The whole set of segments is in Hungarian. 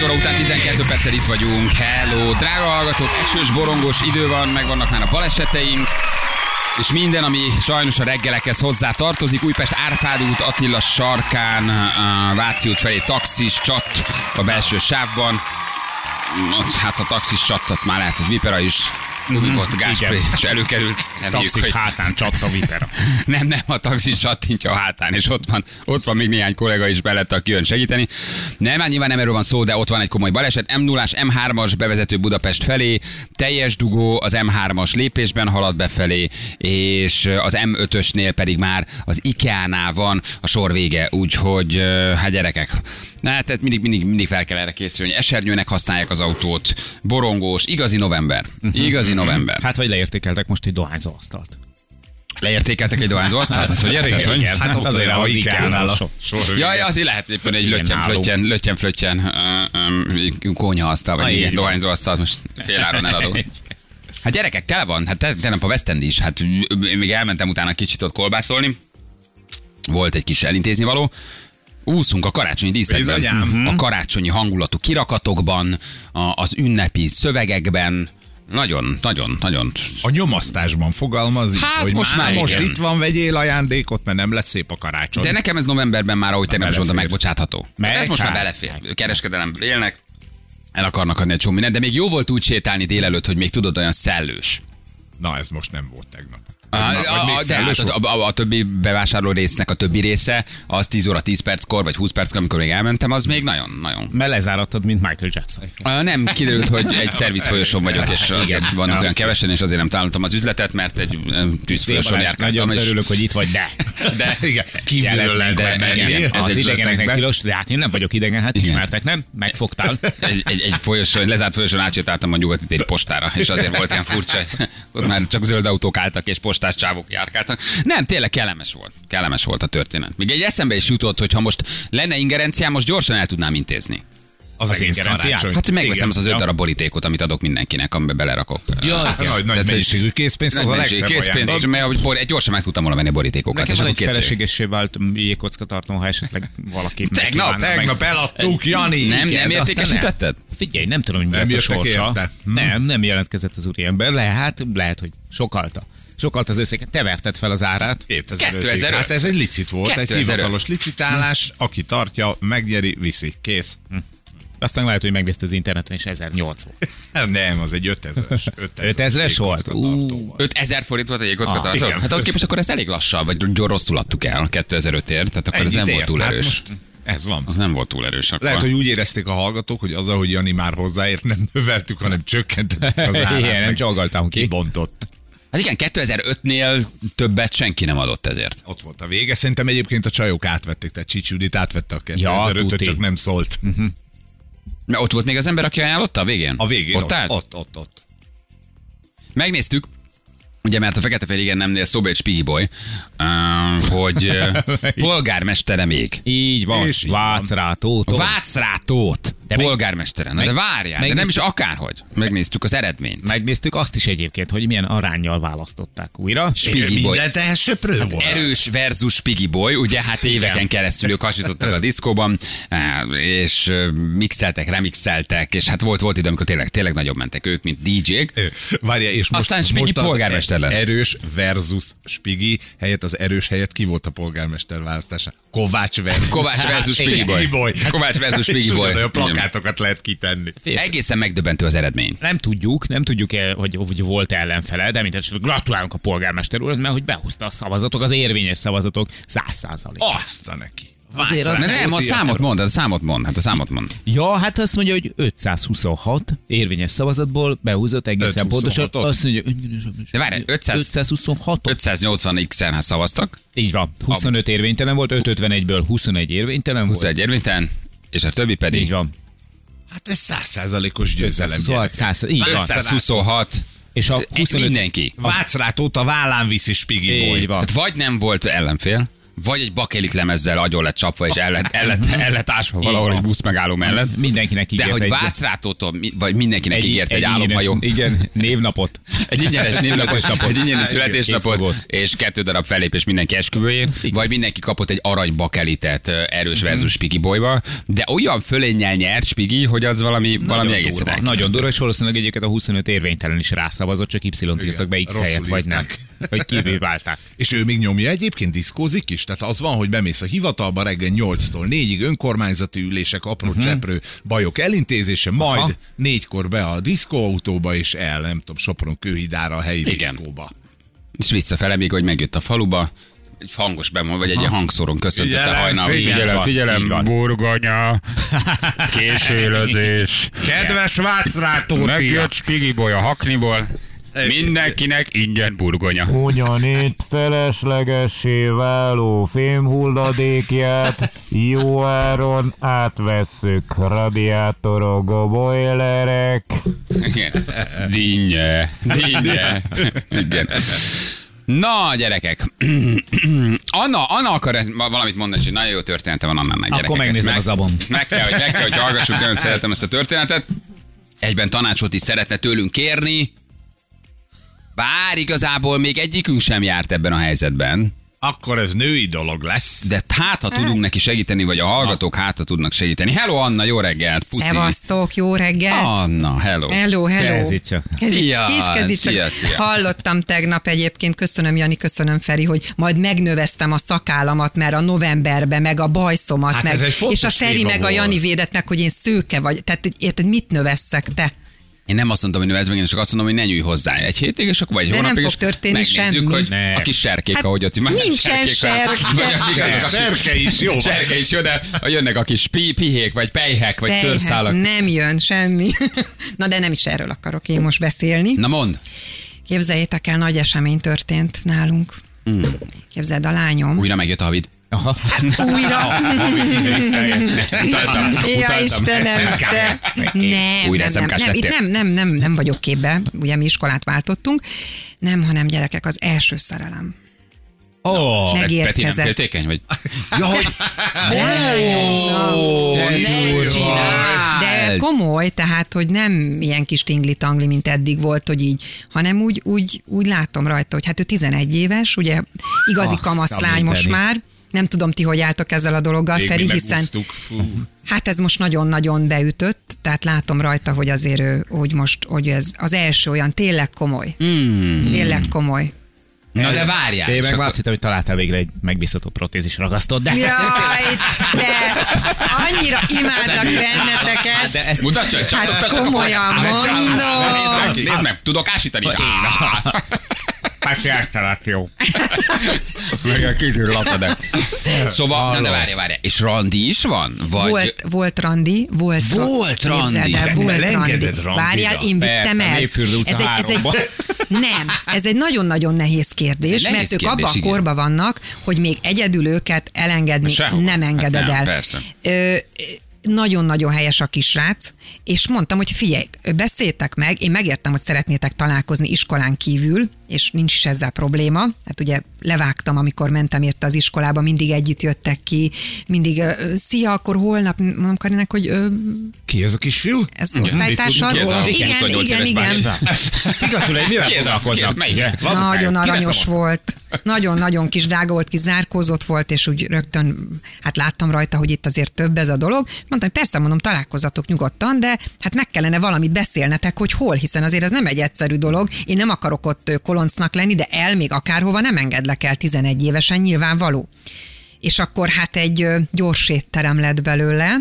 7 óra után 12 perccel itt vagyunk. Hello, drága hallgatók, esős, borongos idő van, meg vannak már a baleseteink. És minden, ami sajnos a reggelekhez hozzá tartozik. Újpest Árpád út, Attila sarkán, Váci út felé taxis, csat a belső sávban. Hát a taxis csattat már lehet, hogy Vipera is gumibot, Gáspri, igen. és előkerült. Reméljük, Taxis hogy... hátán csatta vitera. Nem, nem, a taxis csattintja a hátán, és ott van, ott van még néhány kollega is belett, aki jön segíteni. Nem, hát nyilván nem erről van szó, de ott van egy komoly baleset. m 0 M3-as bevezető Budapest felé, teljes dugó, az M3-as lépésben halad befelé, és az M5-ösnél pedig már az IKEA-nál van a sor vége, úgyhogy hát gyerekek, Na, hát ezt mindig, mindig, mindig fel kell erre készülni. Esernyőnek használják az autót, borongós, igazi november. Igazi november. Hát vagy leértékeltek most egy dohányzó asztalt. Leértékeltek egy dohányzó asztalt, azt hogy érted? hogy? Igen, hát ott azért az a IKEA-nál IKEA-nál a a so- sor. Ja, ja, azért lehet éppen egy Igen, löttyem, nálunk. flöttyen, löttyem, flöttyen, kónya asztal, vagy van. dohányzó asztalt, most féláron eladó. Hát gyerekek, tele van, hát te- tegnap a West End is, hát még elmentem utána kicsit ott kolbászolni, volt egy kis elintézni való, úszunk a karácsonyi díszekben, a karácsonyi hangulatú kirakatokban, a, az ünnepi szövegekben, nagyon, nagyon, nagyon A nyomasztásban fogalmazik, Hát hogy most már most igen. itt van, vegyél ajándékot, mert nem lesz szép a karácsony. De nekem ez novemberben már, ahogy tegnap is mondtam, megbocsátható. Meg ez most már hát. belefér. Kereskedelem élnek, el akarnak adni egy csomó mindent, de még jó volt úgy sétálni délelőtt, hogy még tudod olyan szellős. Na, ez most nem volt tegnap. A, a, de szellős hát a, a, a, többi bevásárló résznek a többi része, az 10 óra 10 perckor, vagy 20 perckor, amikor még elmentem, az még nagyon, nagyon. Mert lezárattad, mint Michael Jackson. A, nem, kiderült, hogy egy szerviz folyosón vagyok, és azért vannak olyan kevesen, és azért nem találtam az üzletet, mert egy tűzfolyoson járkáltam, Nagyon és örülök, hogy itt vagy, de. de Igen, kívülről lehet de- menni. igen, Az idegeneknek tilos, de hát én nem vagyok idegen, hát ismertek, nem? Megfogtál. egy, egy, egy folyosón, lezárt folyosón átsétáltam a nyugati postára, és azért volt ilyen furcsa, már csak zöld autók álltak, és postás csávok járkáltak. Nem, tényleg kellemes volt. Kellemes volt a történet. Még egy eszembe is jutott, hogy ha most lenne ingerenciám, most gyorsan el tudnám intézni. Az, Az egész karácsony. Hát megveszem Igen. az az öt darab borítékot, amit adok mindenkinek, amiben belerakok. Ja, Hát. Nagy, nagy mennyiségű készpénz, az Nagy a mennyiség, legszebb készpénz, és mert hogy bor- gyorsan meg tudtam volna venni borítékokat, Nekem és van egy feleségessé vált jégkocka tartom, ha esetleg valaki Tegnap, Tegnap eladtuk, Jani. Nem, Igen, nem értékesítetted? Figyelj, nem tudom, hogy mi a sorsa. érte? Nem, nem jelentkezett az úriember. Lehet, lehet, hogy sokalta. Sokalt az összeget. Te verted fel az árát. 2005 2005. Hát ez egy licit volt, egy 2005. hivatalos licitálás, aki tartja, megnyeri, viszi. Kész. Aztán lehet, hogy megnézte az interneten, és 1008 volt. Hát Nem, az egy 5000-es. 5000-es volt? Ú. 5000 forint volt egy jégkocka Ah. Hát az képest akkor ez elég lassan, vagy rosszul adtuk el 2005-ért, tehát akkor ez nem volt túl erős. Hát most ez van. Az nem volt túl erős akkor. Lehet, hogy úgy érezték a hallgatók, hogy azzal, hogy Jani már hozzáért, nem növeltük, hanem csökkentettük az árát. Igen, nem meg csagaltam ki. Kibontott. Hát igen, 2005-nél többet senki nem adott ezért. Ott volt a vége. Szerintem egyébként a csajok átvették, tehát Csics Judit átvette a Ja, 2005-öt, tuti. csak nem szólt. Mert ott volt még az ember, aki ajánlotta a végén? A végén Ott, ott, állt? ott, ott, ott. Megnéztük, ugye mert a Fekete Fél igen nemnél szóba egy Spigi Boy, uh, hogy polgármestere még. Így van. És így van. De polgármestere. Na de meg- várjál, de nem is akárhogy. Megnéztük az eredményt. Megnéztük azt is egyébként, hogy milyen arányjal választották újra. Spigi Boy. Minden söprő volt. Erős versus Spigi Boy, ugye hát éveken keresztül ők hasítottak a diszkóban, eh, és mixeltek, remixeltek, és hát volt, volt idő, amikor tényleg, tényleg nagyobb mentek ők, mint DJ-k. Várja, és most, Aztán Spigi most polgármester lett. Erős versus Spigi helyett az erős helyett ki volt a polgármester választása? Kovács versus Kovács versus Spigi Boy. Kovács versus Spigi És Boy. Plakátokat lehet kitenni. Egészen megdöbbentő az eredmény. Nem tudjuk, nem tudjuk, -e, hogy, hogy volt ellenfele, de mint gratulálunk a polgármester úr, mert hogy behúzta a szavazatok, az érvényes szavazatok 100 százalék. Azt a neki. Azért az Ne, nem, a számot mond, a számot mond, hát a számot mond. Ja, hát azt mondja, hogy 526 érvényes szavazatból behúzott egészen 526-ot? pontosan. Azt mondja, De várj, 500 526 580x-en hát szavaztak, Így van, 25 érvénytelen volt, 551-ből 21 érvénytelen volt. 21 érvénytelen, és a többi pedig Így van. Hát ez százszázalékos győzelem. 526, 100, így van. 526. És a 25 Mindenki. Vácrát óta vállán viszi Spigi Így van. Tehát vagy nem volt ellenfél, Vagy egy bakelit lemezzel agyon lett csapva, és el lett, el lett, el lett ásva valahol egy busz megálló mellett. Mindenkinek De ígért hogy egy, Vácrától, mi- vagy mindenkinek ígért egy, álomhajó. ingyenes- Igen, névnapot. Egy ingyenes névnapot, egy ingyenes születésnapot, és kettő darab fellépés mindenki esküvőjén, vagy mindenki kapott egy arany bakelitet erős versus Spigi bolyba, de olyan fölénnyel nyert Spigi, hogy az valami, valami Nagyon egészen durva. elképesztő. Nagyon durva, és valószínűleg egyébként a 25 érvénytelen is rászavazott, csak Y-t írtak be X rosszul helyett, vagy nem. Hogy kibíválták. És ő még nyomja egyébként, diszkózik is? Tehát az van, hogy bemész a hivatalba reggel 8-tól 4-ig önkormányzati ülések, apró uh-huh. cseprő bajok elintézése, majd Aha. Aha. négykor be a diszkóautóba, és el, nem tudom, Sopron kőhidára a helyi Igen. diszkóba. És visszafele még, hogy megjött a faluba, egy hangos bemol, vagy egy ilyen hangszoron köszöntötte hajnal. figyelem, Figyelem, figyelem, burgonya, késélődés. Kedves Vácrátó Megjött Spigi a hakniból. Mindenkinek ingyen burgonya. Ugyanitt feleslegessé váló fémhulladékját jó áron átvesszük radiátorok, boilerek. Igen. Dinnye. Dinnye. Igen. Na, gyerekek. Anna, Anna akar valamit mondani, hogy nagyon jó története van Annának gyerekek. Akkor megnézem Ezt a zabon. Meg kell, hogy, meg kell, hogy hallgassuk, nagyon szeretem ezt a történetet. Egyben tanácsot is szeretne tőlünk kérni. Bár igazából még egyikünk sem járt ebben a helyzetben. Akkor ez női dolog lesz. De hát, ha tudunk neki segíteni, vagy a hallgatók hát, ha tudnak segíteni. Hello, Anna, jó reggelt. Puszi. Szevasztok, jó reggelt! Anna, hello. Hello, hello. Kezdj csak. Szia, kis csak. szia, szia. Hallottam tegnap egyébként, köszönöm Jani, köszönöm Feri, hogy majd megnöveztem a szakállamat, mert a novemberben, meg a bajszomat, Hát meg, ez egy fontos és a Feri meg a volt. Jani védett meg, hogy én szőke vagy. Tehát, hogy érted, mit növesszek te? Én nem azt mondtam, hogy növezd meg, én csak azt mondom, hogy ne nyújj hozzá egy hétig, és akkor vagy egy De nem hónapig, fog és történni megnézzük, semmi. hogy Ne. a kis serkék, Hát ahogy ott már nincsen serkék, serke. is jó. Serke is jó, de jönnek a kis pi, pihék, vagy pejhek, vagy Te, szőrszálak. nem jön semmi. Na de nem is erről akarok én most beszélni. Na mond. Képzeljétek el, nagy esemény történt nálunk. Képzeld, a lányom. Újra megjött a havid. Aha. Újra. Utaltam, Ja. Istenem, te. Nem, Újra nem, nem, nem, itt nem, nem, nem, nem vagyok képbe, ugye mi iskolát váltottunk, nem, hanem gyerekek, az első szerelem. Ó, Peti nem féltékeny, vagy? Ja, hogy... Ó, De komoly, tehát, hogy nem ilyen kis tingli-tangli, mint eddig volt, hogy így, hanem úgy, úgy, úgy látom rajta, hogy hát ő 11 éves, ugye igazi kamaszlány most már, nem tudom ti, hogy álltok ezzel a dologgal, Még Feri, hiszen. Hát ez most nagyon-nagyon beütött, tehát látom rajta, hogy azért ő, hogy most, hogy ez az első olyan tényleg komoly. Mm. Tényleg komoly. Na de várjál. Én és meg azt hittem, hogy találtál végre egy megbízható protézis ragasztót, de... Jaj, de annyira imádlak benneteket. De ezt Mutasd csak, csak, Hát mutasd csak a komolyan mondom. Nézd meg, tudok ásítani? Á, Patriarchaláció. Meg a kívül lapodek. Szóval, na de várja, várja. És randi is van? Vagy... Volt, volt randi, volt, Volt randi. Képzeld el, De volt randi. Várjál, én vittem Persze, el. Ez egy, ez egy. Nem, ez egy nagyon-nagyon nehéz kérdés, nehéz mert ők abban a korban vannak, hogy még egyedül őket elengedni Sehova. nem engeded Hát nem, el. persze. Ö, nagyon-nagyon helyes a kisrác, és mondtam, hogy figyelj, beszéltek meg, én megértem, hogy szeretnétek találkozni iskolán kívül, és nincs is ezzel probléma. Hát ugye levágtam, amikor mentem érte az iskolába, mindig együtt jöttek ki, mindig, szia, akkor holnap, mondom Karinek, hogy ö, Ki ez a kisfiú? ez osztálytársad? Igen, 28 igen, igen. Igazul, egy mivel Ki ez a- Nagyon aranyos volt. Nagyon-nagyon kis drága volt, kis zárkózott volt, és úgy rögtön, hát láttam rajta, hogy itt azért több ez a dolog. Mondtam, hogy persze mondom, találkozzatok nyugodtan, de hát meg kellene valamit beszélnetek, hogy hol, hiszen azért ez nem egy egyszerű dolog. Én nem akarok ott ö, koloncnak lenni, de el még akárhova nem engedlek el 11 évesen, nyilvánvaló. És akkor hát egy gyors étterem lett belőle.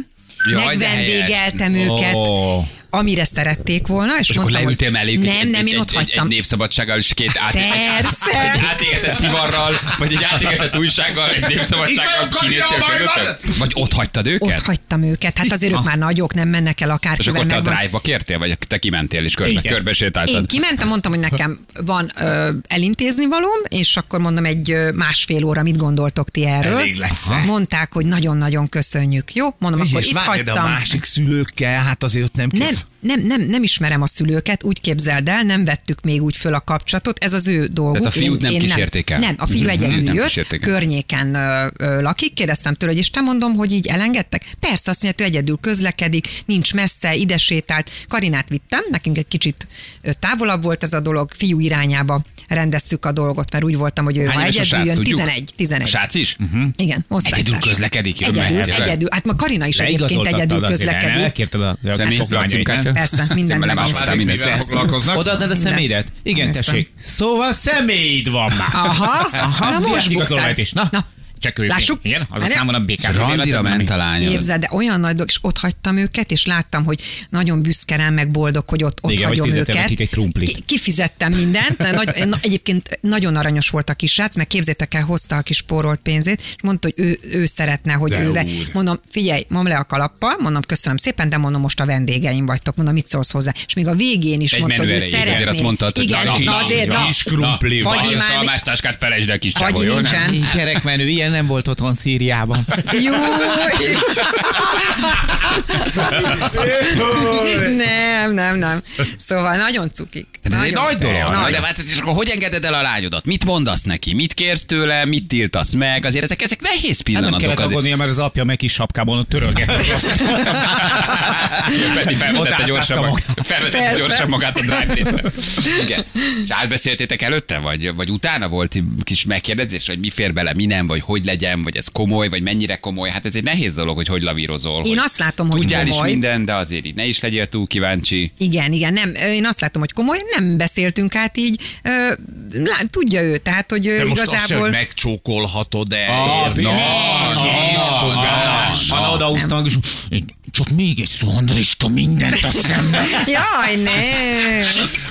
Jaj, Megvendégeltem őket, Ó. amire szerették volna, és, És akkor mondtam, leültél hogy melléjük nem, egy, nem, egy, én ott egy, hagytam. egy népszabadsággal, és két át, egy, Persze. egy átégetett szivarral, vagy egy átégetett újsággal, egy népszabadsággal kinéztél? Vagy ott hagytad őket? Ott hagytam őket, hát azért ők már nagyok, nem mennek el és akárkivel. akkor te a drive-ba kértél, vagy te kimentél és körbe, körbe Én sétáltad? kimentem, mondtam, hogy nekem van ö, elintézni valóm, és akkor mondom egy másfél óra, mit gondoltok ti erről? Elég lesz. Mondták, hogy nagyon-nagyon köszönjük. Jó, mondom, akkor és itt várj, de a hagytam. másik szülőkkel, hát azért ott nem kell Nem, nem, nem, nem ismerem a szülőket, úgy képzeld el, nem vettük még úgy föl a kapcsolatot, ez az ő dolguk. Tehát a fiút nem kísérték el? Nem, a fiú Mhm, egyedül jött, kísérték környéken ö, ö, lakik, kérdeztem tőle, hogy és te mondom, hogy így elengedtek? Persze, azt mondja, hogy egyedül közlekedik, nincs messze, ide sétált. Karinát vittem, nekünk egy kicsit távolabb volt ez a dolog, fiú irányába rendeztük a dolgot, mert úgy voltam, hogy ő Hány ha éves a egyedül jön, tudjuk? 11, 11. A srác is? Igen, osztálytárs. Egyedül közlekedik? Jön, Egyedül, mehet. egyedül. Hát ma Karina is egyébként egyedül közlekedik. Elkérted a a Személy foglalmányait, címkártya? nem? Persze, mindent megnéztem. Mivel foglalkoznak? Odaadnád a személyedet? Igen, tessék. Szóval személyid van már. Aha, Aha, na most buktál. is? Na, Ő. Lássuk. Igen, az a számon a BKV. Randira ment a. Képzeld, de olyan nagy dolog, és ott hagytam őket, és láttam, hogy nagyon büszke rám, meg boldog, hogy ott, ott Igen, hagyom őket. nekik egy krumplit. Ki, kifizettem mindent, de nagy, na, egyébként nagyon aranyos volt a kisrác, meg képzétek el, hozta a kis spórolt pénzét, és mondta, hogy ő, ő szeretne, hogy De ő ve. Mondom, figyelj, mondom le a kalappal, mondom, köszönöm szépen, de mondom, most a vendégeim vagytok, mondom, mit szólsz hozzá. És még a végén is Egy mondta, hogy ő szeretné. azért azt mondtad, hogy Igen, na, na, na, azért, na, Kis krumpli Vagy van. Vagy a már- szalmástáskát felejtsd el kis csávó, jó? nincsen. Így gyerekmenő, ilyen nem volt otthon Szíriában. Jó. nem, nem, nem. Szóval nagyon cukik. Hát ez egy Nagyon. nagy dolog. Na, Nagyon. de hát és akkor hogy engeded el a lányodat? Mit mondasz neki? Mit kérsz tőle? Mit tiltasz meg? Azért ezek, ezek nehéz Hát nem pillanatok. kellett aggódnia, mert az apja meg is sapkában ott törölgette. Freddy felvetette gyorsan, felvetette gyorsan magát a drive részre. Igen. És átbeszéltétek előtte, vagy, vagy utána volt egy kis megkérdezés, hogy mi fér bele, mi nem, vagy hogy legyen, vagy ez komoly, vagy mennyire komoly. Hát ez egy nehéz dolog, hogy hogy lavírozol. Én hogy azt látom, hogy Tudjál is komoly. minden, de azért így ne is legyél túl kíváncsi. Igen, igen, nem, én azt látom, hogy komoly, nem beszéltünk át így, ö, lá, tudja ő, tehát, hogy ő De most azt sem, igazából... hogy megcsókolhatod el. Ah, ne. Készfogás. Meg, és csak még egy szó, Andrista, mindent a szembe. Jaj, ne!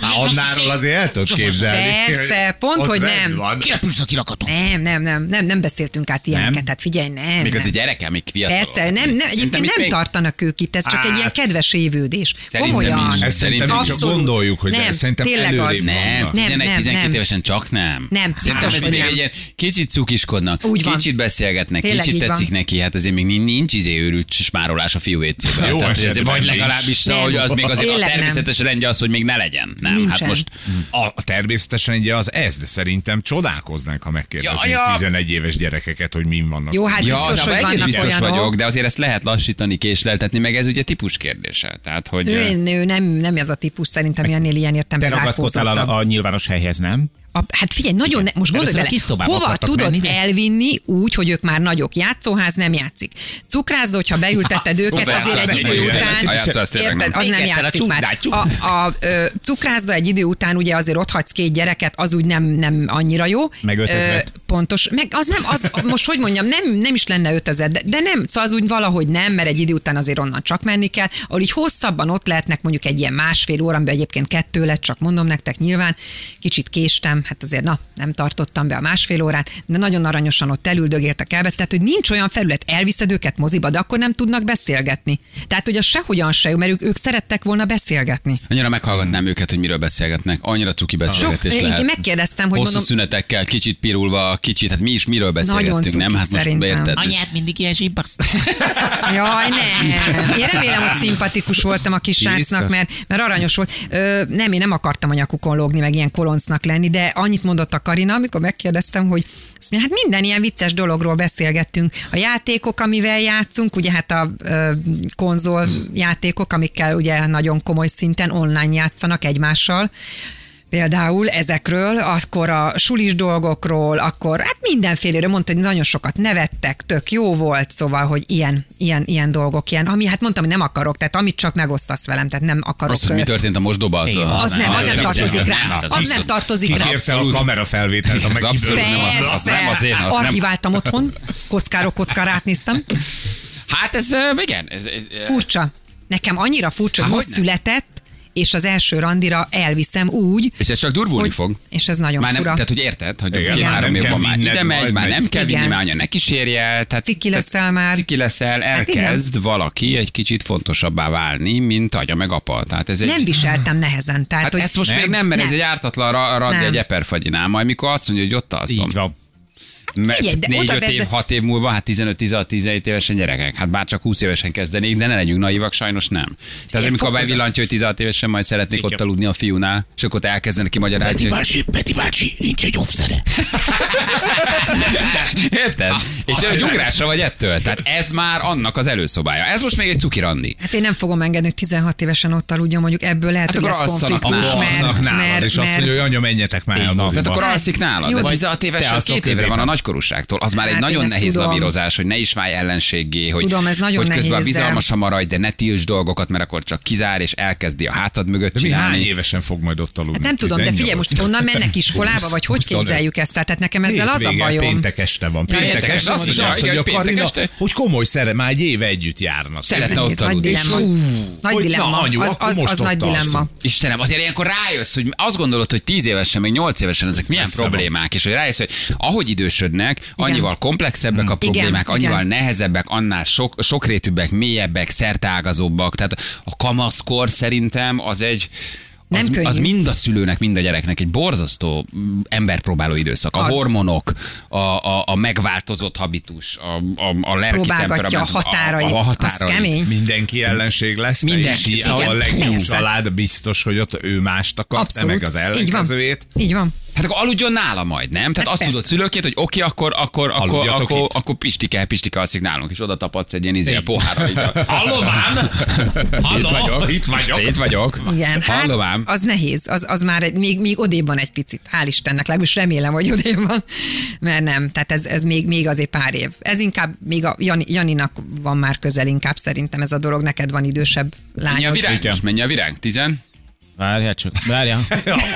Hát Annáról azért el tudod képzelni. Persze, pont, hogy nem. Kirepülsz a kirakaton. Nem, nem, nem, nem, nem beszéltünk át ilyeneket, tehát figyelj, nem. Még nem. az egy gyereke, még fiatal. Persze, nem, nem, egyébként nem tartanak ők itt, ez csak egy ilyen Hát. kedves évődés. Komolyan. Ezt szerintem csak gondoljuk, hogy Nem, szerintem előrébb Nem, vannak. Nem, nem, 11-12 nem. évesen csak nem. Nem, Szerintem biztos, ez hogy még nem. egy ilyen kicsit cukiskodnak, kicsit beszélgetnek, kicsit tetszik neki, hát azért még nincs, nincs izé őrült smárolás a fiú étszében. Jó Tehát, azért vagy legalábbis Nem. hogy az még azért a Tényleg nem. természetes rendje az, hogy még ne legyen. Nem, hát Nincsen. most A, a természetesen ugye az ez, de szerintem csodálkoznánk, ha megkérdeznék Ja, ja. 11 éves gyerekeket, hogy min vannak. Jó, hát Ja, biztos, de hogy vannak biztos olyanok. vagyok, de azért ezt lehet lassítani, késleltetni, meg ez ugye típus kérdése. Tehát, hogy... Ő, ő nem, nem ez a típus, szerintem ennél ilyen Te értem ragaszkodtál a, a nyilvános helyhez, nem? A, hát figyelj, nagyon, ne, most gondolj bele, hova tudod menni, elvinni úgy, hogy ők már nagyok? Játszóház nem játszik. Cukrászd, hogyha beültetted őket, azért egy idő igen. után, érted, az nem játszik már. A, a, ö, cukrászda egy idő után ugye azért ott hagysz két gyereket, az úgy nem, nem annyira jó. Meg 5000. Ö, Pontos. Meg az nem, az, most hogy mondjam, nem, nem is lenne 5000, de, de nem, szóval az úgy valahogy nem, mert egy idő után azért onnan csak menni kell, ahol így hosszabban ott lehetnek mondjuk egy ilyen másfél óra, amiben egyébként kettő lett, csak mondom nektek nyilván, kicsit késtem, hát azért na, nem tartottam be a másfél órát, de nagyon aranyosan ott elüldögéltek el, tehát hogy nincs olyan felület, elviszed őket moziba, de akkor nem tudnak beszélgetni. Tehát, hogy az sehogyan se jó, mert ők, ők szerettek volna beszélgetni. Annyira meghallgatnám őket, hogy miről beszélgetnek. Annyira cuki beszélgetés Sok- én- lehet. én megkérdeztem, hogy Hosszú mondom- szünetekkel, kicsit pirulva, kicsit, hát mi is miről beszélgettünk, nem? Hát most szerintem. érted? Anyád mindig ilyen zsibbasz. Jaj, nem. Én remélem, hogy szimpatikus voltam a kis srácnak, mert, mert aranyos volt. Ö, nem, én nem akartam a nyakukon lógni, meg ilyen koloncnak lenni, de annyit mondott a Karina, amikor megkérdeztem, hogy hát minden ilyen vicces dologról beszélgettünk. A játékok, amivel játszunk, ugye hát a konzol játékok, amikkel ugye nagyon komoly szinten online játszanak egymással, Például ezekről, akkor a sulis dolgokról, akkor hát mindenféléről mondta, hogy nagyon sokat nevettek, tök jó volt, szóval, hogy ilyen, ilyen, ilyen dolgok, ilyen, ami hát mondtam, hogy nem akarok, tehát amit csak megosztasz velem, tehát nem akarok. Az, hogy mi történt a mosdóban, az, Igen. az nem, az nem tartozik rá. Az nem tartozik rá. Kikérte a kamera felvételt, a nem az, nem az én. Archiváltam otthon, kockáról kockára átnéztem. Hát ez, igen. Ez, Furcsa. Nekem annyira furcsa, Há, hogy született, és az első randira elviszem úgy, és ez csak durvulni hogy, fog. és ez nagyon Már nem, fura. tehát, hogy érted, hogy Igen, két-három nem év kell van már ide megy, már nem kell vinni, Igen. már anya ne kísérje. Tehát, Ciki leszel már. Ciki leszel, Hát igen. elkezd valaki egy kicsit fontosabbá válni, mint anya meg apa. Tehát ez egy, nem viseltem nehezen. Tehát, Hát hogy ezt most Nem? még nem, mert ez Nem. egy ártatlan ra- randi egy eperfagyinál, majd mikor azt mondja, hogy ott alszom. Így van. Mert Figyelj, de 4 oda 5 év, vezet- 6 év múlva, hát 15-16-17 évesen gyerekek. Hát bár csak 20 évesen kezdenék, de ne legyünk naivak, sajnos nem. Tehát azért, amikor bevillantja, hogy 16 évesen majd szeretnék ott aludni a fiúnál, és akkor te elkezdenek ki magyarázni. hogy- bácsi, Peti bácsi, nincs egy offszere. Érted? És egy ugrásra vagy ettől. Tehát ez már annak az előszobája. Ez most még egy cuki randi. Hát én nem fogom engedni, hogy 16 évesen ott aludjon, mondjuk ebből lehet, Hát hogy alszanak konfliktus, mert, nálad, mert, és azt mondja, hogy anya, menjetek már. Tehát akkor alszik nálad. jó, De vagy 16 te évesen két évre van a nagykorúságtól. Az már egy Hát én nagyon nehéz tudom. lavírozás, hogy ne is válj ellenséggé, hogy, Tudom, ez nagyon hogy közben nehéz, de- bizalmasan maradj, de ne tilts dolgokat, mert akkor csak kizár és elkezdi a hátad mögött De mi hány csinálni. évesen fog majd ott aludni? Hát nem tudom, de figyelj, 18? most onnan mennek iskolába, vagy hogy 25. képzeljük ezt? Tehát nekem ezzel az a bajom. Péntek este van. Péntek este azt igen, mondja hogy péntek Karina, este. hogy komoly szere, már egy éve együtt járnak. Szeretne ott nagy aludni. dilemma. Nagy hogy dilemma. na, anyu, az, az, most az nagy dilemma. Istenem, azért ilyenkor rájössz, hogy azt gondolod, hogy 10 évesen, meg 8 évesen ezek milyen problémák, és hogy rájössz, hogy ahogy idősödnek, annyival komplexebbek a Igen, problémák, annyival igen. nehezebbek, annál sok, sokrétűbbek, mélyebbek, szertágazóbbak. Tehát a kamaszkor szerintem az egy Nem az, könnyű. az mind a szülőnek, mind a gyereknek egy borzasztó mm, emberpróbáló időszak. A Az. hormonok, a, a, a megváltozott habitus, a, a, a lelki Próbálgatja a temperament, határait. a, a Az határait. kemény. Mindenki ellenség lesz, Mindenki, és igen. a legjobb család biztos, hogy ott ő mást akar, te Abszolút. meg az Így van. ellenkezőjét. Így van. Hát akkor aludjon nála majd, nem? Tehát Hát azt persze. tudod szülőként, hogy oké, akkor, akkor, akkor, Aludjatok akkor, itt. akkor Pistike, Pistike alszik nálunk, és oda tapadsz egy ilyen izé a pohárra. így a- Hallom ám! Itt vagyok. Itt vagyok. Itt vagyok. Igen, hát Ám. az nehéz, az, az már egy, még, még odébb van egy picit, hál' Istennek, legalábbis remélem, hogy odébb van, mert nem, tehát ez, ez még, még azért pár év. Ez inkább, még a Jani, Janinak van már közel inkább szerintem ez a dolog, neked van idősebb a lányod. virág? Igen. Most mennyi a virág? Tizen? Várjál csak, várjál.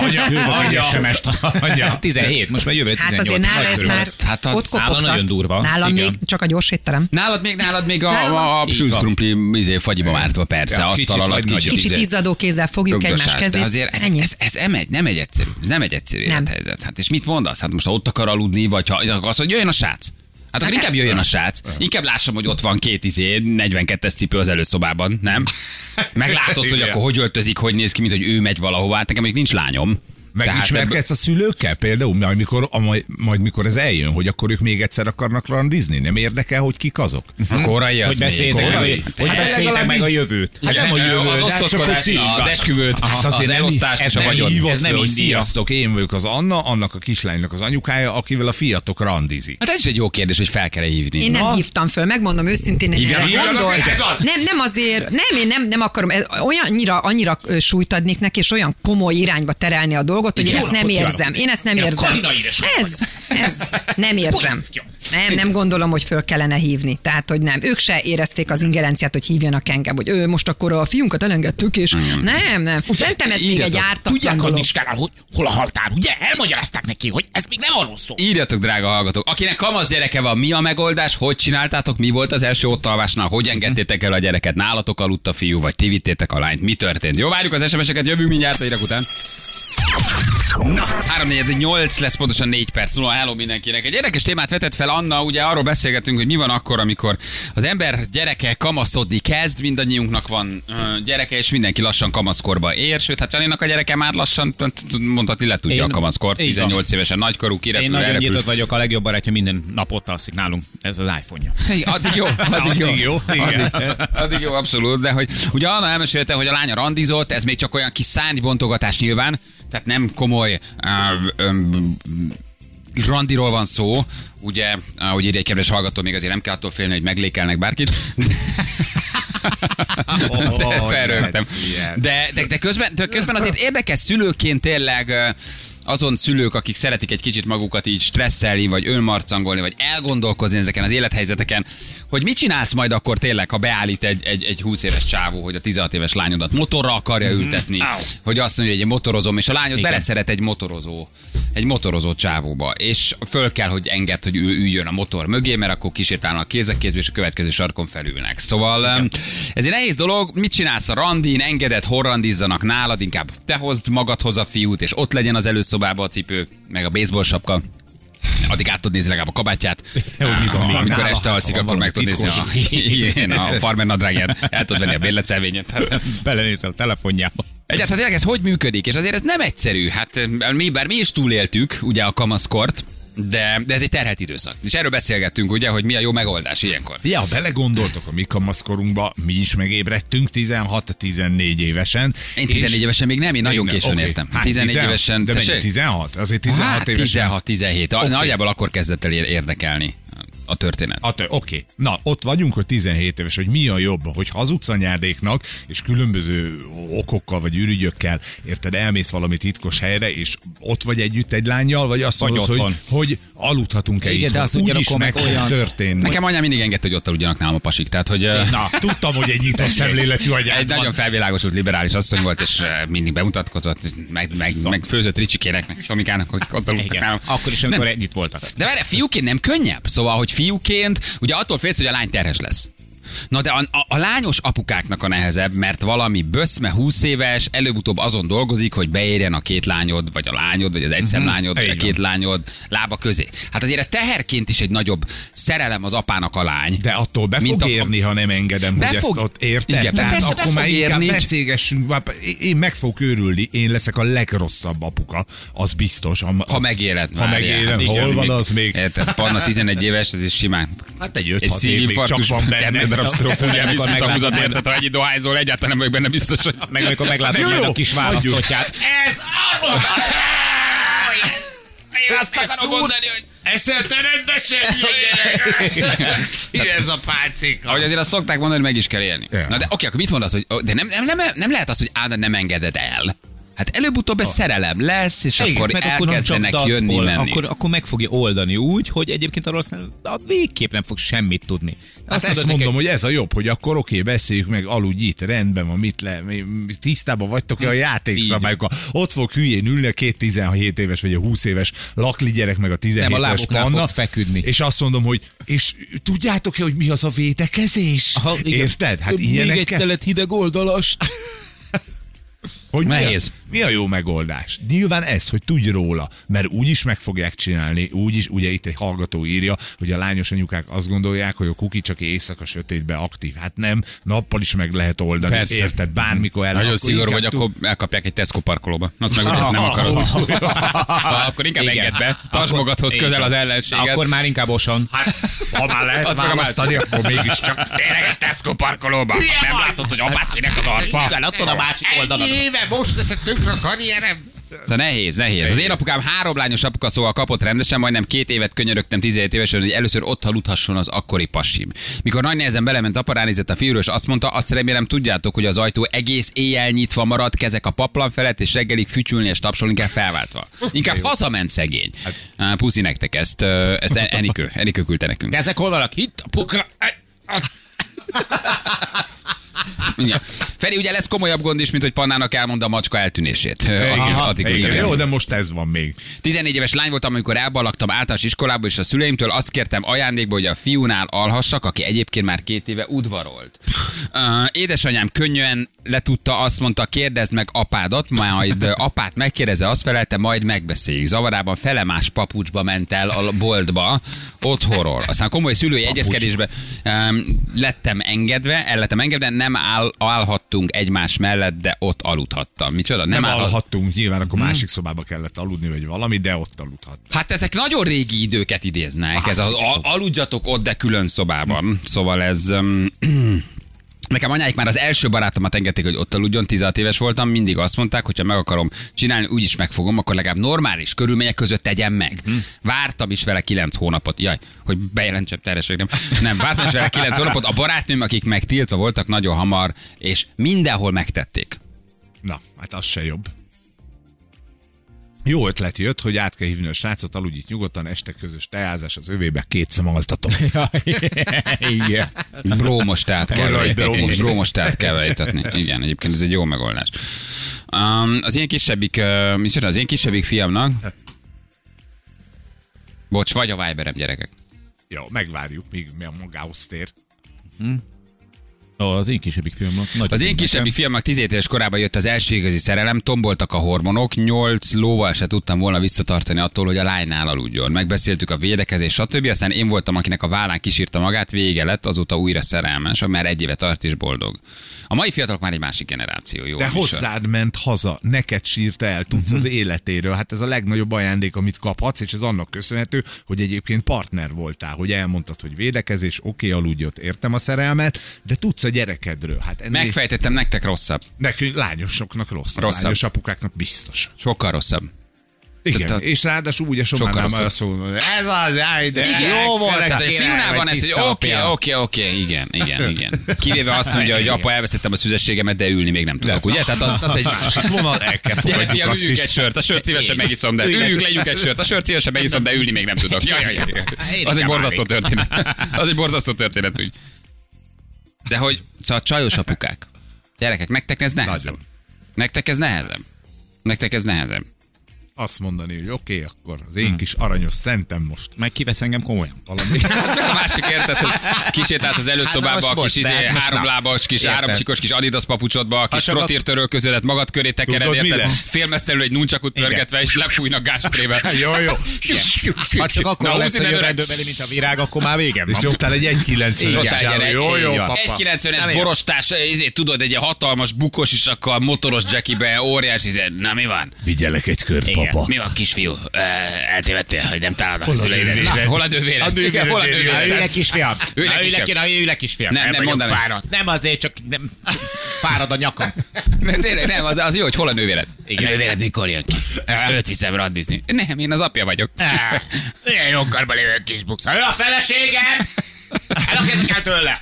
Anya, anya, SMS-t. anya. 17, most már jövő Hát 18. azért nála ez már hát az- ott nála kopogtat. nagyon durva. Nálam Igen. még csak a gyors étterem. Nálad még, nálad még a, Nálam a, a sült krumpli izé, fagyiba mártva, persze, Ja, asztal kicsit alatt kicsit, nagyobb. Kicsit izé. izzadó kézzel fogjuk egymás kezét. De azért ez, Ennyi. ez, ez, nem, egy, nem egy egyszerű, ez nem egy egyszerű Nem. élethelyzet. Hát és mit mondasz? Hát most ha ott akar aludni, vagy ha azt mondja, jöjjön a srác. Hát akkor Hát inkább jöjjön a srác. Inkább lássam, hogy ott van két izé, 42-es cipő az előszobában, nem? Meglátod, hogy akkor hogy öltözik, hogy néz ki, mint hogy ő megy valahová. Hát nekem még nincs lányom. Megismerkedsz a szülőkkel például, majd mikor, a, majd, majd mikor ez eljön, hogy akkor ők még egyszer akarnak randizni? Nem érdekel, hogy kik azok? A korai Hogy az még. beszéltek, meg, hogy Hát meg a jövőt. Hát nem a Az jövő, de csak osztozkodást, hogy szívva. az esküvőt, az nem- elosztást és a vagyon. Ez nem hogy. Sziasztok, én vagyok az Anna, annak a kislánynak az anyukája, akivel a fiatok randizik. Hát ez is egy jó kérdés, hogy fel kell hívni. Én nem hívtam föl, megmondom őszintén, én az. Nem, nem azért, nem, én nem, nem akarom, olyannyira, annyira ö, súlyt adnék neki, és olyan komoly irányba terelni a dolgot, hogy én ezt nem érzem. Én ezt nem érzem. Ez, ez, nem érzem. Nem, nem gondolom, hogy föl kellene hívni. Tehát, hogy nem. Ők se érezték az ingerenciát, hogy hívjanak engem, hogy ő most akkor a fiunkat elengedtük, és nem, nem. Szerintem ez még egy Írjatok. ártatlan Tudják a dolog. Niskánál, hogy hol a haltár, ugye? Elmagyarázták neki, hogy ez még nem arról szól. Írjatok, drága hallgatók. Akinek kamasz gyereke van, mi a megoldás? Hogy csináltátok? Mi volt az első ott alvásnál? Hogy engedtétek el a gyereket? Nálatok aludt a fiú, vagy ti vittétek a lányt? Mi történt? Jó, várjuk az SMS-eket, jövünk mindjárt a hírek után. Na, 3 8 lesz pontosan 4 perc. Szóval hello mindenkinek. Egy érdekes témát vetett fel Anna, ugye arról beszélgetünk, hogy mi van akkor, amikor az ember gyereke kamaszodni kezd, mindannyiunknak van gyereke, és mindenki lassan kamaszkorba ér, sőt, hát Janinak a gyereke már lassan mondhatni le tudja Én- a kamaszkort, így van. 18 évesen nagykorú, Én kirepül, nagyon elrepül. nyitott vagyok, a legjobb barátja minden nap ott alszik nálunk. Ez az iPhone-ja. Hey, addig jó, addig jó. Addig jó. Addig, addig jó, abszolút. De hogy ugye Anna elmesélte, hogy a lánya randizott, ez még csak olyan kis szárnybontogatás nyilván, tehát nem komoly uh, um, randiról van szó, ugye, ahogy írja egy kedves hallgató, még azért nem kell attól félni, hogy meglékelnek bárkit. De felrögtem. De, de, de, közben, de közben azért érdekes szülőként tényleg azon szülők, akik szeretik egy kicsit magukat így stresszelni, vagy önmarcangolni, vagy elgondolkozni ezeken az élethelyzeteken, hogy mit csinálsz majd akkor tényleg, ha beállít egy, egy, egy 20 éves csávó, hogy a 16 éves lányodat motorra akarja ültetni, Au. hogy azt mondja, hogy én motorozom, és a lányod Igen. beleszeret egy motorozó, egy motorozó csávóba, és föl kell, hogy enged, hogy ül, üljön a motor mögé, mert akkor kísértálnak kéz a kézbe, és a következő sarkon felülnek. Szóval ez egy nehéz dolog, mit csinálsz a randin, engeded, hol randizzanak nálad, inkább te hozd magadhoz a fiút, és ott legyen az előszobában a cipő, meg a baseball sapka. Addig át tudod nézni legalább a kabátját. Hogy mi van még Amikor este ha alszik, akkor meg tudod nézni a, igen, a farmer nadrágját. El tudod venni a bérletszelvényet. Belenézel a telefonjába. Egyáltalán tényleg ez hogy működik? És azért ez nem egyszerű. Hát mi, bár mi is túléltük ugye a kamaszkort, de, de ez egy terhelt időszak. És erről beszélgettünk, ugye, hogy mi a jó megoldás ilyenkor. Ja, ha belegondoltok a mi kamaszkorunkba, mi is megébredtünk 16-14 évesen. Én 14 és- évesen még nem, én nagyon Igen, későn oké. értem. Hány, 14 16? évesen. De mennyi, tessék? 16? Azért 16 hát, évesen. 16-17. Okay. Nagyjából akkor kezdett el ér- érdekelni a történet. A tö- Oké, okay. na ott vagyunk, hogy 17 éves, hogy mi a jobb, hogy hazudsz anyádéknak, és különböző okokkal vagy ürügyökkel, érted, elmész valami titkos helyre, és ott vagy együtt egy lányjal, vagy azt Vagy mondod, hogy, hogy aludhatunk-e Igen, itt, de az úgy is ugyanakkor meg olyan- történni. Nekem anyám mindig engedte, hogy ott aludjanak nálam a pasik. Tehát, hogy Na, tudtam, hogy egy nyitott szemléletű anyád egy van. nagyon felvilágosult liberális asszony volt, és mindig bemutatkozott, meg, meg, meg főzött Ricsikének, meg Tomikának, hogy ott aludtak nálam. Akkor is, Nem. amikor együtt voltak. De várj, fiúként nem könnyebb? Szóval, hogy fiúként, ugye attól félsz, hogy a lány terhes lesz. Na de a, a, a lányos apukáknak a nehezebb, mert valami böszme 20 éves, előbb-utóbb azon dolgozik, hogy beérjen a két lányod, vagy a lányod, vagy az egyszer Mhm. lányod, vagy a két lányod lába közé. Hát azért ez teherként is egy nagyobb szerelem az apának a lány. De attól be Mint fog a- érni, ha nem engedem, Be hogy fog- ezt ott érted. Igen, Tehát persze, akkor már inkább beszélgessünk. már- Én meg fogok őrülni, én leszek a legrosszabb apuka, az biztos. Ha, Ha megéled. Ha megélem, hol van az még? Érted, Panna 11 éves, ez is simán. Hát egy Egy 5-6 év még csak van benne. Viszont a majd- érted, ha ennyi dohányzol, egyáltalán nem vagyok benne biztos, hogy... Meg amikor meglátod Jó, majd jó, a kis választottját. Ez arra! Én azt akarom mondani, hogy... Eszelte rendesen, Mi ez a pálcika? Ahogy azért azt szokták mondani, hogy meg is kell élni. Ja. Na de oké, akkor mit mondasz, hogy de nem, nem, nem, nem lehet az, hogy Áda nem engeded el. Hát előbb-utóbb ez szerelem lesz, és Igen, akkor meg akkor elkezdenek jönni, dacol, menni. Akkor, akkor meg fogja oldani úgy, hogy egyébként arról aztán a végképp nem fog semmit tudni. Hát ezt mondod mondom, neki, hogy ez a jobb, hogy akkor oké, beszéljük meg, aludj itt, rendben van, mit le, tisztában vagytok-e a játékszabályokkal. Ott fog hülyén ülni a két 17 éves vagy a 20 éves lakli gyerek meg a 17 Nem, a éves panna. fogsz feküdni. És azt mondom, hogy és tudjátok-e, hogy mi az a védekezés? Aha, igen. Érted? Hát Még egy ilyenekkel... szelet hideg oldalast. Hogy mi a- Nehéz. Mi a jó megoldás? Nyilván ez, hogy tudj róla, mert úgy is meg fogják csinálni, úgy is, ugye itt egy hallgató írja, hogy a lányos anyukák azt gondolják, hogy a kuki csak éjszaka sötétbe aktív. Hát nem, nappal is meg lehet oldani, Persze. érted? Bármikor el. Nagyon szigorú vagy, akkor elkapják egy Tesco parkolóba. Azt meg ugye nem akarod. Ha, akkor inkább Igen. engedd be. Tartsd magadhoz közel az ellenséget. Akkor már inkább osan. Ha már lehet Az meg a választani, akkor mégiscsak. Tényleg egy Tesco parkolóba. Nem látod, hogy apát kinek az arca? Igen, ott a másik oldalon. éve most teszek tönkre a karrierem. Szóval nehéz, nehéz. Az én apukám három lányos apuka, szóval kapott rendesen, majdnem két évet könyörögtem 17 évesen, hogy először ott aludhasson az akkori pasim. Mikor nagy nehezen belement apa, ránézett a fiúról, és azt mondta, azt remélem tudjátok, hogy az ajtó egész éjjel nyitva maradt, kezek a paplan felett, és reggelig fütyülni és tapsolni kell felváltva. Inkább hazament szegény. Hát, Puszi nektek ezt, ezt Enikő, Enikő küldte nekünk. De ezek hol vannak? Itt a pukra. Igen. Feri, ugye lesz komolyabb gond is, mint hogy Pannának elmondta a macska eltűnését. Addig- addig Igen, jó, de most ez van még. 14 éves lány voltam, amikor elballagtam általános iskolába, és a szüleimtől azt kértem ajándékba, hogy a fiúnál alhassak, aki egyébként már két éve udvarolt. Édesanyám könnyűen letudta, azt mondta, kérdezd meg apádat, majd apát megkérdezze, azt felelte, majd megbeszéljük. Zavarában felemás papucsba ment el a boltba, otthonról. Aztán komoly szülői egyezkedésbe um, lettem engedve, el lettem engedve, nem áll, állhattunk egymás mellett, de ott aludhattam. Micsoda? Nem állhat- alhattunk, nyilván akkor Hmm. másik szobába kellett aludni, vagy valami, de ott aludhat. Hát ezek nagyon régi időket idéznek. Ez az al- aludjatok ott, de külön szobában. Szóval ez... Um, Nekem anyáik már az első barátomat engedték, hogy ott aludjon, 16 éves voltam, mindig azt mondták, hogy ha meg akarom csinálni, úgyis megfogom, akkor legalább normális körülmények között tegyem meg. Vártam is vele 9 hónapot, jaj, hogy bejelentsem terhes nem. Nem, vártam is vele 9 hónapot. A barátnőm, akik megtiltva voltak nagyon hamar, és mindenhol megtették. Na, hát az se jobb. Jó ötlet jött, hogy át kell hívni a srácot, aludj nyugodtan, este közös teázás az övébe, két szem altatom. Igen. Brómos teát kell Arra vele egy itatni. brómos Brómos teát kell. Igen, egyébként ez egy jó megoldás. Um, az én kisebbik, uh, micsoda, az én kisebbik fiamnak, bocs, vagy a Viberem gyerekek. Jó, megvárjuk, míg mi a magához tér. Az én kisebbik filmem. Nagyon Az én kisebbik fiamnak 17 éves korában jött az első igazi szerelem, tomboltak a hormonok, 8 lóval se tudtam volna visszatartani attól, hogy a lánynál aludjon. Megbeszéltük a védekezés, stb. Aztán én voltam, akinek a vállán kísírta magát, vége lett, azóta újra szerelmes, már egy éve tart és boldog. A mai fiatalok már egy másik generáció, jó De műsor. hozzád ment haza, neked sírta el, tudsz Mhm. az életéről. Hát ez a legnagyobb ajándék, amit kaphatsz, és ez annak köszönhető, hogy egyébként partner voltál, hogy elmondtad, hogy védekezés, oké, aludj ott, értem a szerelmet, de tudsz a gyerekedről. Hát ennél Megfejtettem nektek rosszabb. nekünk lányosoknak rosszabb, Rosszabb. lányos apukáknak biztos. Sokkal rosszabb. Igen, Tehát és ráadásul úgy a Sokkal sománál már azt mondom, ez az, áj, de Igen, jó volt. Tehát a van vagy, ez, hogy oké, oké, oké, igen, igen, igen. Kivéve azt mondja, hogy apa, elvesztettem a szüzességemet, de ülni még nem tudok, ugye? Tehát az, az egy másik vonal, el kell fogadjuk azt üljünk egy is. sört, a sört szívesen megiszom, de üljünk, legyünk egy sört, a sört szívesen megiszom, de ülni még nem tudok. Jaj, jaj, jaj. Az egy borzasztó történet. Az egy borzasztó történet, úgy. De hogy, szóval csajos apukák. Gyerekek, nektek ez nehezem. Nektek ez nehezem. Nektek ez nehezem. Azt mondani, hogy oké, akkor az én kis aranyos szentem most Meg kivesz engem komolyan. valami. Hát a másik érted, hogy kisétálsz az előszobába, Hát a kis izé, most háromlábas, kis áramcsikos kis adidas papucsodba, a kis csak a- frottírtörő közölet magad köré tekered, érted? lesz? Félmeztelül egy nuncsakut pörgetve, és lefújnak gásprébe. jó, jó. Ha csak akkor Na, lesz, a belé, mint a virág, akkor már végem És nyomtál egy 1,90-es Zsoltár, sávot. gyere, Jó, jó, papa. Egy 90-es Nem borostás, izé, tudod, egy hatalmas bukos is akkor motoros jackibe, óriás, izé, na mi van? Vigyelek egy kört, Papa. Mi van, kisfiú? Eltévedtél, hogy nem találod a szüleidet. Hol a nővéred? A nővéred hol a nővéred. Ülj le, kisfiam. Ülj le, kisfiam. Nem, nem mondanám. fáradt. Nem azért, csak nem, fárad a nyakam. Mert tényleg nem, az, az jó, hogy hol a nővéred. Igen. A nővéred mikor jön ki? Őt viszem randizni. Nem, én az apja vagyok. Á, Ilyen jó karban lévő kis buksa. Ő a feleségem! Elkezdek el tőle!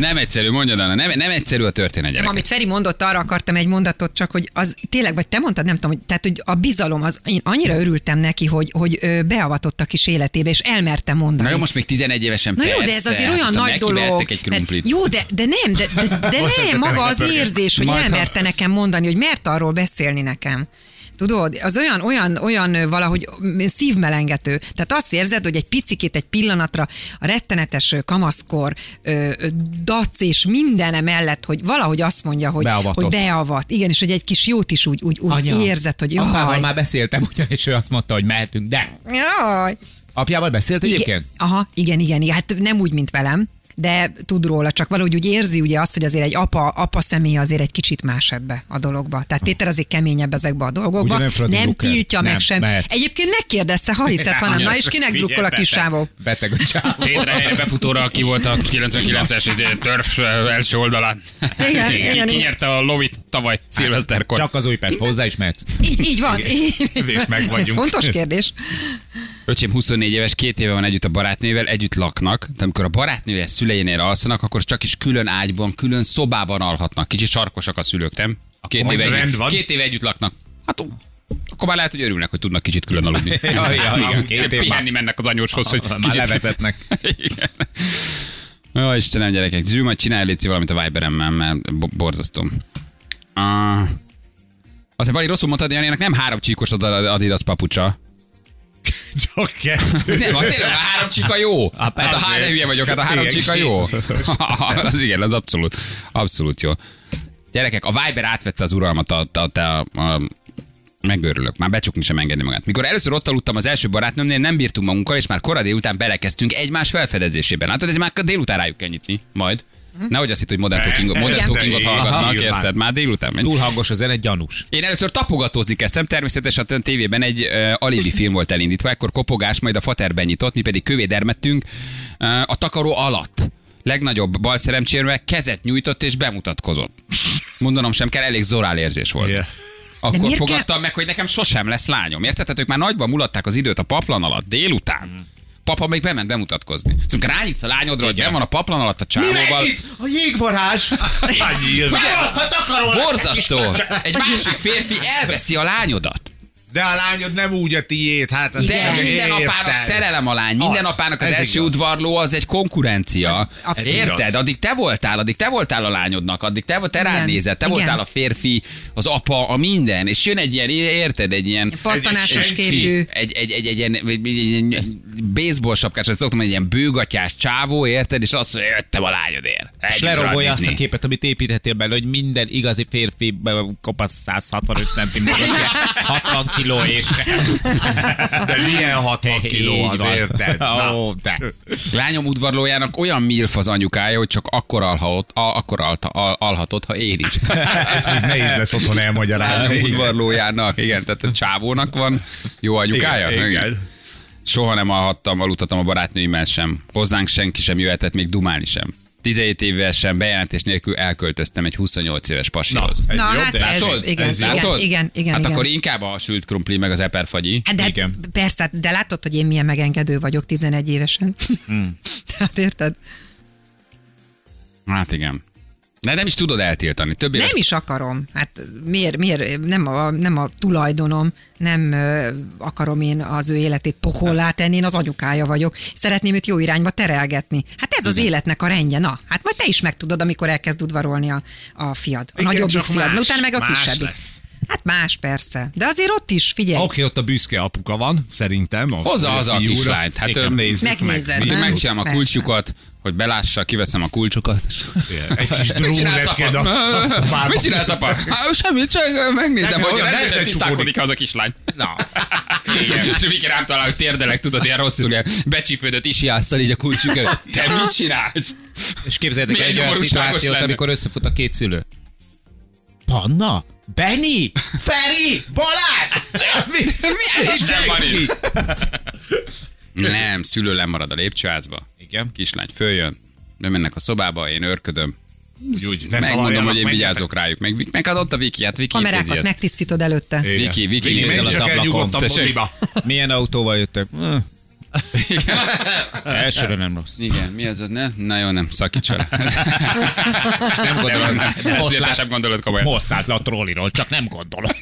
Nem egyszerű, mondjad Anna, nem, nem egyszerű a történet, gyerekek. amit Feri mondott, arra akartam egy mondatot, csak hogy az tényleg, vagy te mondtad, nem tudom, hogy, tehát, hogy a bizalom, az, én annyira örültem neki, hogy, hogy beavatott a kis életébe, és elmertem mondani. Na jó, most még 11 évesen Na persze. jó, de ez azért olyan most nagy dolog. egy mert, krumplit. jó, de, de nem, de, de, de nem, maga az érzés, hogy elmerte nekem mondani, hogy mert arról beszélni nekem. Tudod, az olyan, olyan, olyan valahogy szívmelengető. Tehát azt érzed, hogy egy picikét, egy pillanatra a rettenetes kamaszkor, dac és mindene mellett, hogy valahogy azt mondja, hogy, Beavatott. hogy beavat. Igen, és hogy egy kis jót is úgy, úgy, úgy Anya, érzed, hogy Apával jaj. már beszéltem, ugyanis ő azt mondta, hogy mehetünk, de Jaj. apjával beszélt egyébként? Igen, aha, igen, igen, igen. Hát nem úgy, mint velem, de tud róla, csak valahogy úgy érzi ugye azt, hogy azért egy apa, apa személy azért egy kicsit más ebbe a dologba. Tehát Péter azért keményebb ezekbe a dolgokba. Ugye nem nem Drucker? tiltja meg sem. mehet. Egyébként megkérdezte, ha hiszed, hanem, na és kinek drukkol a kis sávó? Beteg a. Tétre helyre befutóra, aki volt a 99-es izé, törf első oldalán. Igen, Ki- igen, Ki igen. nyerte a lovit tavaly, szilveszterkor. Csak az Újpest, hozzá is mehetsz. Így, így van. Meg Ez fontos kérdés. Öcsém 24 éves, két éve van együtt a barátnővel, együtt laknak, de amikor a barátnője szüleinél alszanak, akkor csak is külön ágyban, külön szobában alhatnak. Kicsit sarkosak a szülők, nem? Két éve, együtt, két éve együtt laknak. Hát akkor már lehet, hogy örülnek, hogy tudnak kicsit külön aludni. Ja, ja, igen, két pihenni mennek az anyóshoz, hogy Már kicsit levezetnek. Igen. Jó, Istenem, gyerekek. Zsű, majd csinálj Léci valamit a Viberemmel, mert bo- borzasztó. Uh, azért Bali rosszul mondtad, Janinak nem három csíkos Adidas papucsa. Csak kettő. Nem, hát tényleg a három csika jó. Hát a három hülye vagyok, hát a három csika jó. az igen, az abszolút, abszolút jó. Gyerekek, a Viber átvette az uralmat a, a, a, a megőrülök, már becsukni sem engedni magát. Mikor először ott aludtam az első barátnőmnél, nem bírtunk magunkkal, és már kora délután belekezdtünk egymás felfedezésében. Hát ez már délután rájuk kell nyitni, majd. Nehogy azt hitt, hogy Modern Talkingot, Modern. Talkingot hallgatnak, Aha. érted? Már délután megy. Túl hangos a zene, gyanús. Én először tapogatózni kezdtem, természetesen a tévében egy uh, alibi film volt elindítva, ekkor kopogás, majd a fater benyitott, mi pedig kövédermettünk uh, a takaró alatt. Legnagyobb bal szerencsérve kezet nyújtott és bemutatkozott. Mondanom sem kell, elég zorál érzés volt. Yeah. Akkor fogadtam meg, hogy nekem sosem lesz lányom. Érted? Tehát ők már nagyban mulatták az időt a paplan alatt, délután. Papa még bement bemutatkozni. Szóval rányítsz a lányodról, hogy van a paplan alatt a csávóval. A jégvarázs! Nyilván. Borzasztó! Egy másik férfi elveszi a lányodat. De a lányod nem úgy a tiét, hát az De nem minden érted. apának szerelem a lány, minden Az, apának az ez első igaz. udvarló az egy konkurencia. abszolút. Érted? igaz. Addig te voltál, addig te voltál a lányodnak, addig te, te rád nézed, te Igen. voltál a férfi, az apa, a minden, és jön egy ilyen, érted, egy ilyen... Pattanásos senki. képű. Egy, egy, egy, egy, ilyen, egy, egy, egy ilyen baseball sapkás, vagy szoktam egy ilyen bőgatyás csávó, érted? És azt mondja, jöttem a lányodért. És Együtt lerombolja azt a képet, amit építettél belőle, hogy minden igazi férfi kopasz 165 cm, 60 kiló és... De milyen 60 kiló az, érted? Ó, de. Lányom udvarlójának olyan milf az anyukája, hogy csak akkor, alhat, akkor alta, al, alhatott, ha én is. Ezt még nehéz lesz otthon elmagyarázni. udvarlójának, igen, tehát a csávónak van jó anyukája. Igen, igen. Soha nem alhattam, aludhatom a barátnőimmel sem. Hozzánk senki sem jöhetett még dumálni sem. 17 évesen bejelentés nélkül elköltöztem egy 28 éves pasihoz. Ez Na, jobb, hát de ez, Látod? igen, Ez igen, Látod? igen, igen, Hát igen. akkor inkább a sült krumpli meg az eperfagyi. Hát de Igen. persze, de látod, hogy én milyen megengedő vagyok 11 évesen. Hmm. Tehát érted? Hát igen. De nem is tudod eltiltani. Több éves Nem is akarom. Hát miért, miért nem, a, nem a tulajdonom, nem ö, akarom én az ő életét pokollá tenni, én az anyukája vagyok. Szeretném őt jó irányba terelgetni. Hát ez az életnek a rendje. Na, hát majd te is megtudod, amikor elkezd udvarolni a, a fiad. A Igen, nagyobbik fiad, más, utána meg a kisebbik. lesz. Hát más persze. De azért ott is, figyelj. Oké, ott a büszke apuka van, szerintem. A, Hozza haza a kislányt. Hát, nézzük Megnézed, meg. Megcsinálom a kulcsukat, hogy belássa, kiveszem a kulcsokat. Igen, Egy kis apa? a, a. Mit csinálsz, apa? Hát, semmit, csak megnézem, hogy rendesen tisztálkodik az a kislány. Na, Igen. És Viki rám talál, hogy térdelek, tudod, ilyen rosszul, ilyen becsípődött isiásszal így a kulcsuk előtt. Te mit csinálsz? és képzeljétek egy olyan szituációt, amikor összefut a két szülő. Panna? Benny? Feri? Balázs? Milyen Isten van itt? Nem, szülő lemarad a lépcsőházba. Igen. Kislány följön, bemennek a szobába, én örködöm. Úgy, ne Megmondom, hogy én vigyázok rájuk. Meg, meg hát ott a Viki, hát Viki Kamerákat megtisztítod előtte. Igen. Viki, Viki, Viki, nézel az ablakon. Tessék. Milyen autóval jöttek? Hm. Elsőre nem rossz. Igen, mi az ott, ne? Na jó, nem, szakíts vele. Nem gondolom. nem, ezt Most lát- sem gondolod komolyan. Most szállt le a trolliról, csak nem gondolom.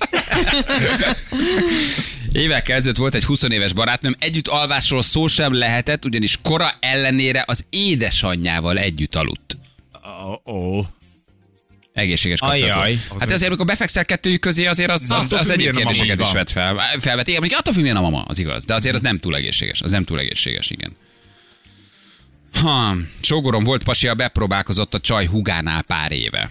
Évekkel ezelőtt volt egy 20 éves barátnőm, együtt alvásról szó sem lehetett, ugyanis kora ellenére az édesanyjával együtt aludt. Ó. Egészséges kapcsolat. Ajaj. volt. Hát azért, amikor befekszel kettőjük közé, azért az, az, az a mama, kérdéseket is vet fel. Felvet. Igen, mondjuk attól függ, milyen a mama, az igaz. De azért az nem túl egészséges. Az nem túl egészséges, igen. Ha, sógorom volt pasia, bepróbálkozott a csaj hugánál pár éve.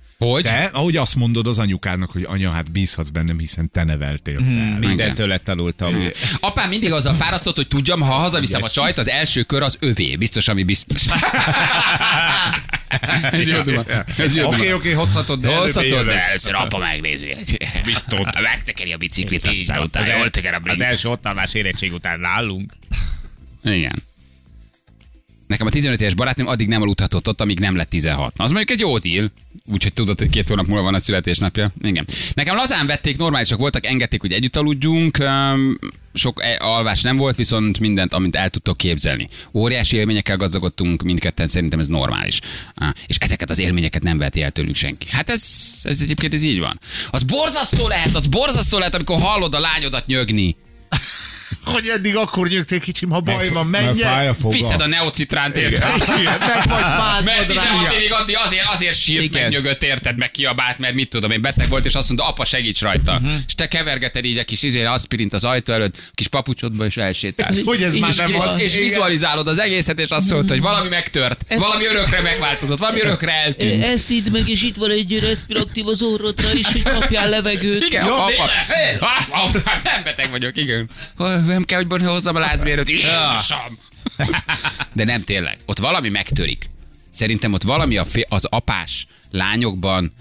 Hogy? Te, ahogy azt mondod az anyukának, hogy anya, hát bízhatsz bennem, hiszen te neveltél fel. Minden tőled tanultam. Apám mindig azzal fárasztott, hogy tudjam, ha hazaviszem a csajt, az első kör az övé. Biztos, ami biztos. Ez jó duma. Ez jó Oké, oké, hozhatod, de Hozhatod, de először apa megnézi. Mit tud? Megtekeri a biciklit, aztán Az, utána az első ottalás érettség után nálunk. Igen. Nekem a 15 éves barátnőm addig nem aludhatott ott, amíg nem lett 16. Na, az mondjuk egy jó deal. Úgyhogy tudod, hogy két hónap múlva van a születésnapja. Igen. Nekem lazán vették, normálisak voltak, engedték, hogy együtt aludjunk. Sok e- alvás nem volt, viszont mindent, amit el tudtok képzelni. Óriási élményekkel gazdagodtunk mindketten, szerintem ez normális. És ezeket az élményeket nem veheti el tőlünk senki. Hát ez, ez egyébként ez így van. Az borzasztó lehet, az borzasztó lehet, amikor hallod a lányodat nyögni. Hogy eddig akkor nyögtél kicsim, ha baj van, Mert fáj menj a foga. Viszed a neocitránt, érted? Igen, meg fázod Mert 16 rá. évig addig azért, azért sírt, Igen. meg nyögött, érted, meg kiabált, mert mit tudom én, beteg volt, és azt mondta, apa segíts rajta. Uh-huh. És te kevergeted így a kis izére aspirint az ajtó előtt, kis papucsodba, és elsétálsz. Hogy ez már és, nem és, az. és vizualizálod az egészet, és azt mondod, hogy valami megtört, valami örökre megváltozott, valami örökre eltűnt. Ezt idd meg, és itt van egy respiraktív az orrodra is, hogy kapjál levegőt. Igen, apa, nem beteg vagyok, igen. Nem kell, hogy hozzam a lázmérőt. Jézusom! De nem tényleg. Ott valami megtörik. Szerintem ott valami a fé- az apás lányokban,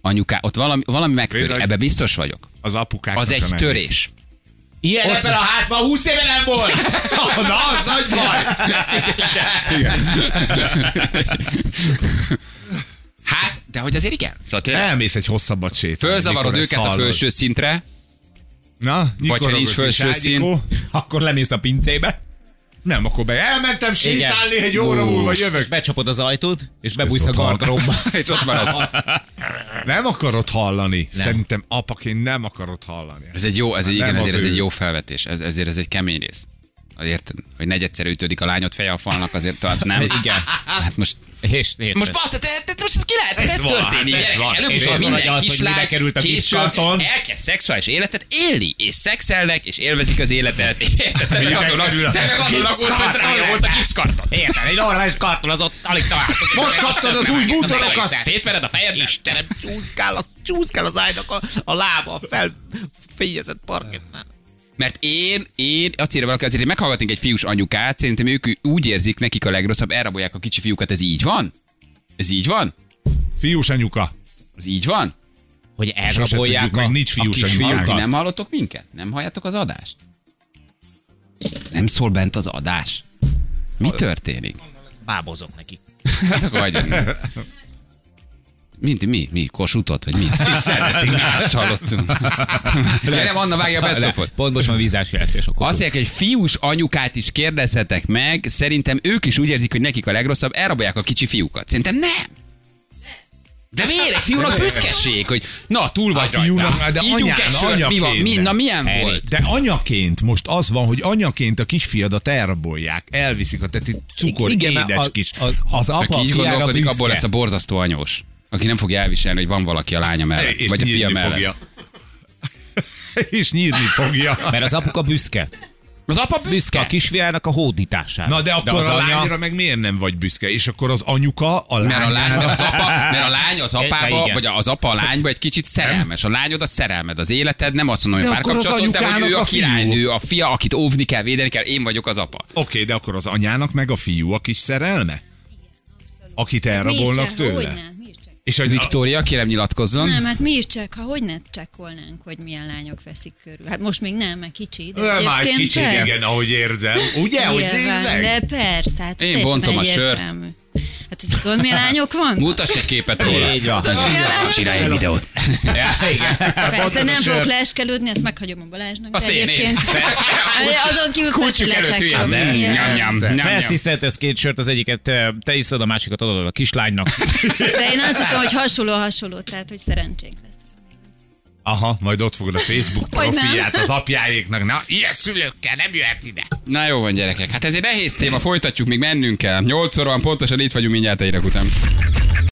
anyuká, ott valami, valami megtörik, Bizony. ebbe biztos vagyok. Az apukák. Az egy törés. Ilyen ebben a házban 20 éve nem volt! Na, az nagy baj. Hát, de hogy azért igen. Szóval Elmész egy hosszabbat sétálni. fölzavarod őket a hallod. felső szintre, Na, Vagy ha nincs is, felső ágyikó. Akkor lemész a pincébe, Nem, akkor be. Elmentem sétálni, egy óra múlva és jövök. becsapod az ajtót, és bebújsz a gardróbba. és ott maradsz. Nem akarod hallani. Szerintem apaként nem akarod hallani. Ez egy jó, ez egy, Nem igen, ezért ez egy jó felvetés. Ez, ezért ez egy kemény rész. Érted? Hogy negyedszer ütődik a lányod feje a falnak, azért tehát nem. Igen. Hát most És, és most, ba, te, te, most ez ki lehet, ez, van, történik. hát ez van. Előbb És is az minden az, kislány került a később kiskarton. elkezd szexuális életet élni, és szexelnek, és élvezik az életet, és érted? Te meg azon, aggódsz, hogy drága volt a gipszkarton. Érted, egy normális karton az ott alig találtuk. Most kaptad az új bútorokat! Szétvered a fejed, Istenem, csúszkál, csúszkál az ágynak a, a lába, a felfényezett parkettnál. Mert én, én azt írja valaki, azért hogy meghallgatnénk egy fiús anyukát, szerintem ők úgy érzik nekik a legrosszabb, elrabolják a kicsi fiúkat, ez így van? Ez így van? Fiús anyuka. Ez így van? Hogy elrabolják tudjuk meg, a, nincs a fiús anyukákat. Ti nem hallottok minket? Nem halljátok az adást? Nem szól bent az adás? Mi történik? Bábozok neki. Hát akkor hagyjunk. Mi, mi, mi, kosutot, vagy mi? Szeretünk. Mást hallottunk. Gyere, Anna, vágja a best of-ot. pont most van vízás jelentés. Azt mondják, hogy fiús anyukát is kérdezhetek meg, szerintem ők is úgy érzik, hogy nekik a legrosszabb, elrabolják a kicsi fiúkat. Szerintem nem. De miért? Egy fiúnak büszkeség, hogy na, túl vagy A fiúnak, rajta. de anyán, sört, mi van? Mi, anyaként. na milyen Harry. volt? De anyaként most az van, hogy anyaként a kisfiadat elrabolják, elviszik a teti cukor Igen, édes az- kis. az, az apa Aki így fiára gondolkodik, büszke. abból lesz a borzasztó anyós. Aki nem fogja elviselni, hogy van valaki a lánya mellett, és vagy a fia mellett. fogja. és nyírni fogja. Mert az apuka büszke. Az apa Büszke büszke. a kisfiának a hódítására. Na de akkor az a anya... lányra meg miért nem vagy büszke? És akkor az anyuka a Mert a, lány, az apa, mert a lány az apába, igen. vagy az apa a lányba egy kicsit szerelmes. A lányod a szerelmed, az életed, nem azt mondom, hogy De akkor az párkapcsolatot, de hogy ő a a királynő, a fia, akit óvni kell, védeni kell, én vagyok az apa. Oké, de akkor az anyának meg a fiú a kis szerelme? Akit is elrabolnak tőle? Hogyne. És hogy Viktória, kérem nyilatkozzon. Nem, hát mi is csak, ha hogy ne csekkolnánk, hogy milyen lányok veszik körül. Hát most még nem, mert kicsi, de Ö, Már egy egyébként kicsit, csak. igen, ahogy érzem. Ugye, hogy Nyilván, tényleg? de persze, hát ez Én bontom a sört. egyértelmű. Hát ez tudod, milyen lányok vannak? Mutass egy képet róla. Így van. Csinálj egy videót. Ja, igen. Persze nem fogok leeskelődni, ezt meghagyom a Balázsnak. Azt én, én. Azon kívül persze Kulcsuk előtt nyam, nyam. Felsziszeltesz két sört, az egyiket te, te iszod, a másikat adod a kislánynak. De én azt hiszem, hogy hasonló hasonló, tehát hogy szerencsénk lesz. Aha, majd ott fogod a Facebook profilját az apjáéknak. Na, ilyen szülőkkel nem jöhet ide. Na jó van, gyerekek. Hát ez egy nehéz téma, folytatjuk, még mennünk kell. 8 van, pontosan itt vagyunk mindjárt a után.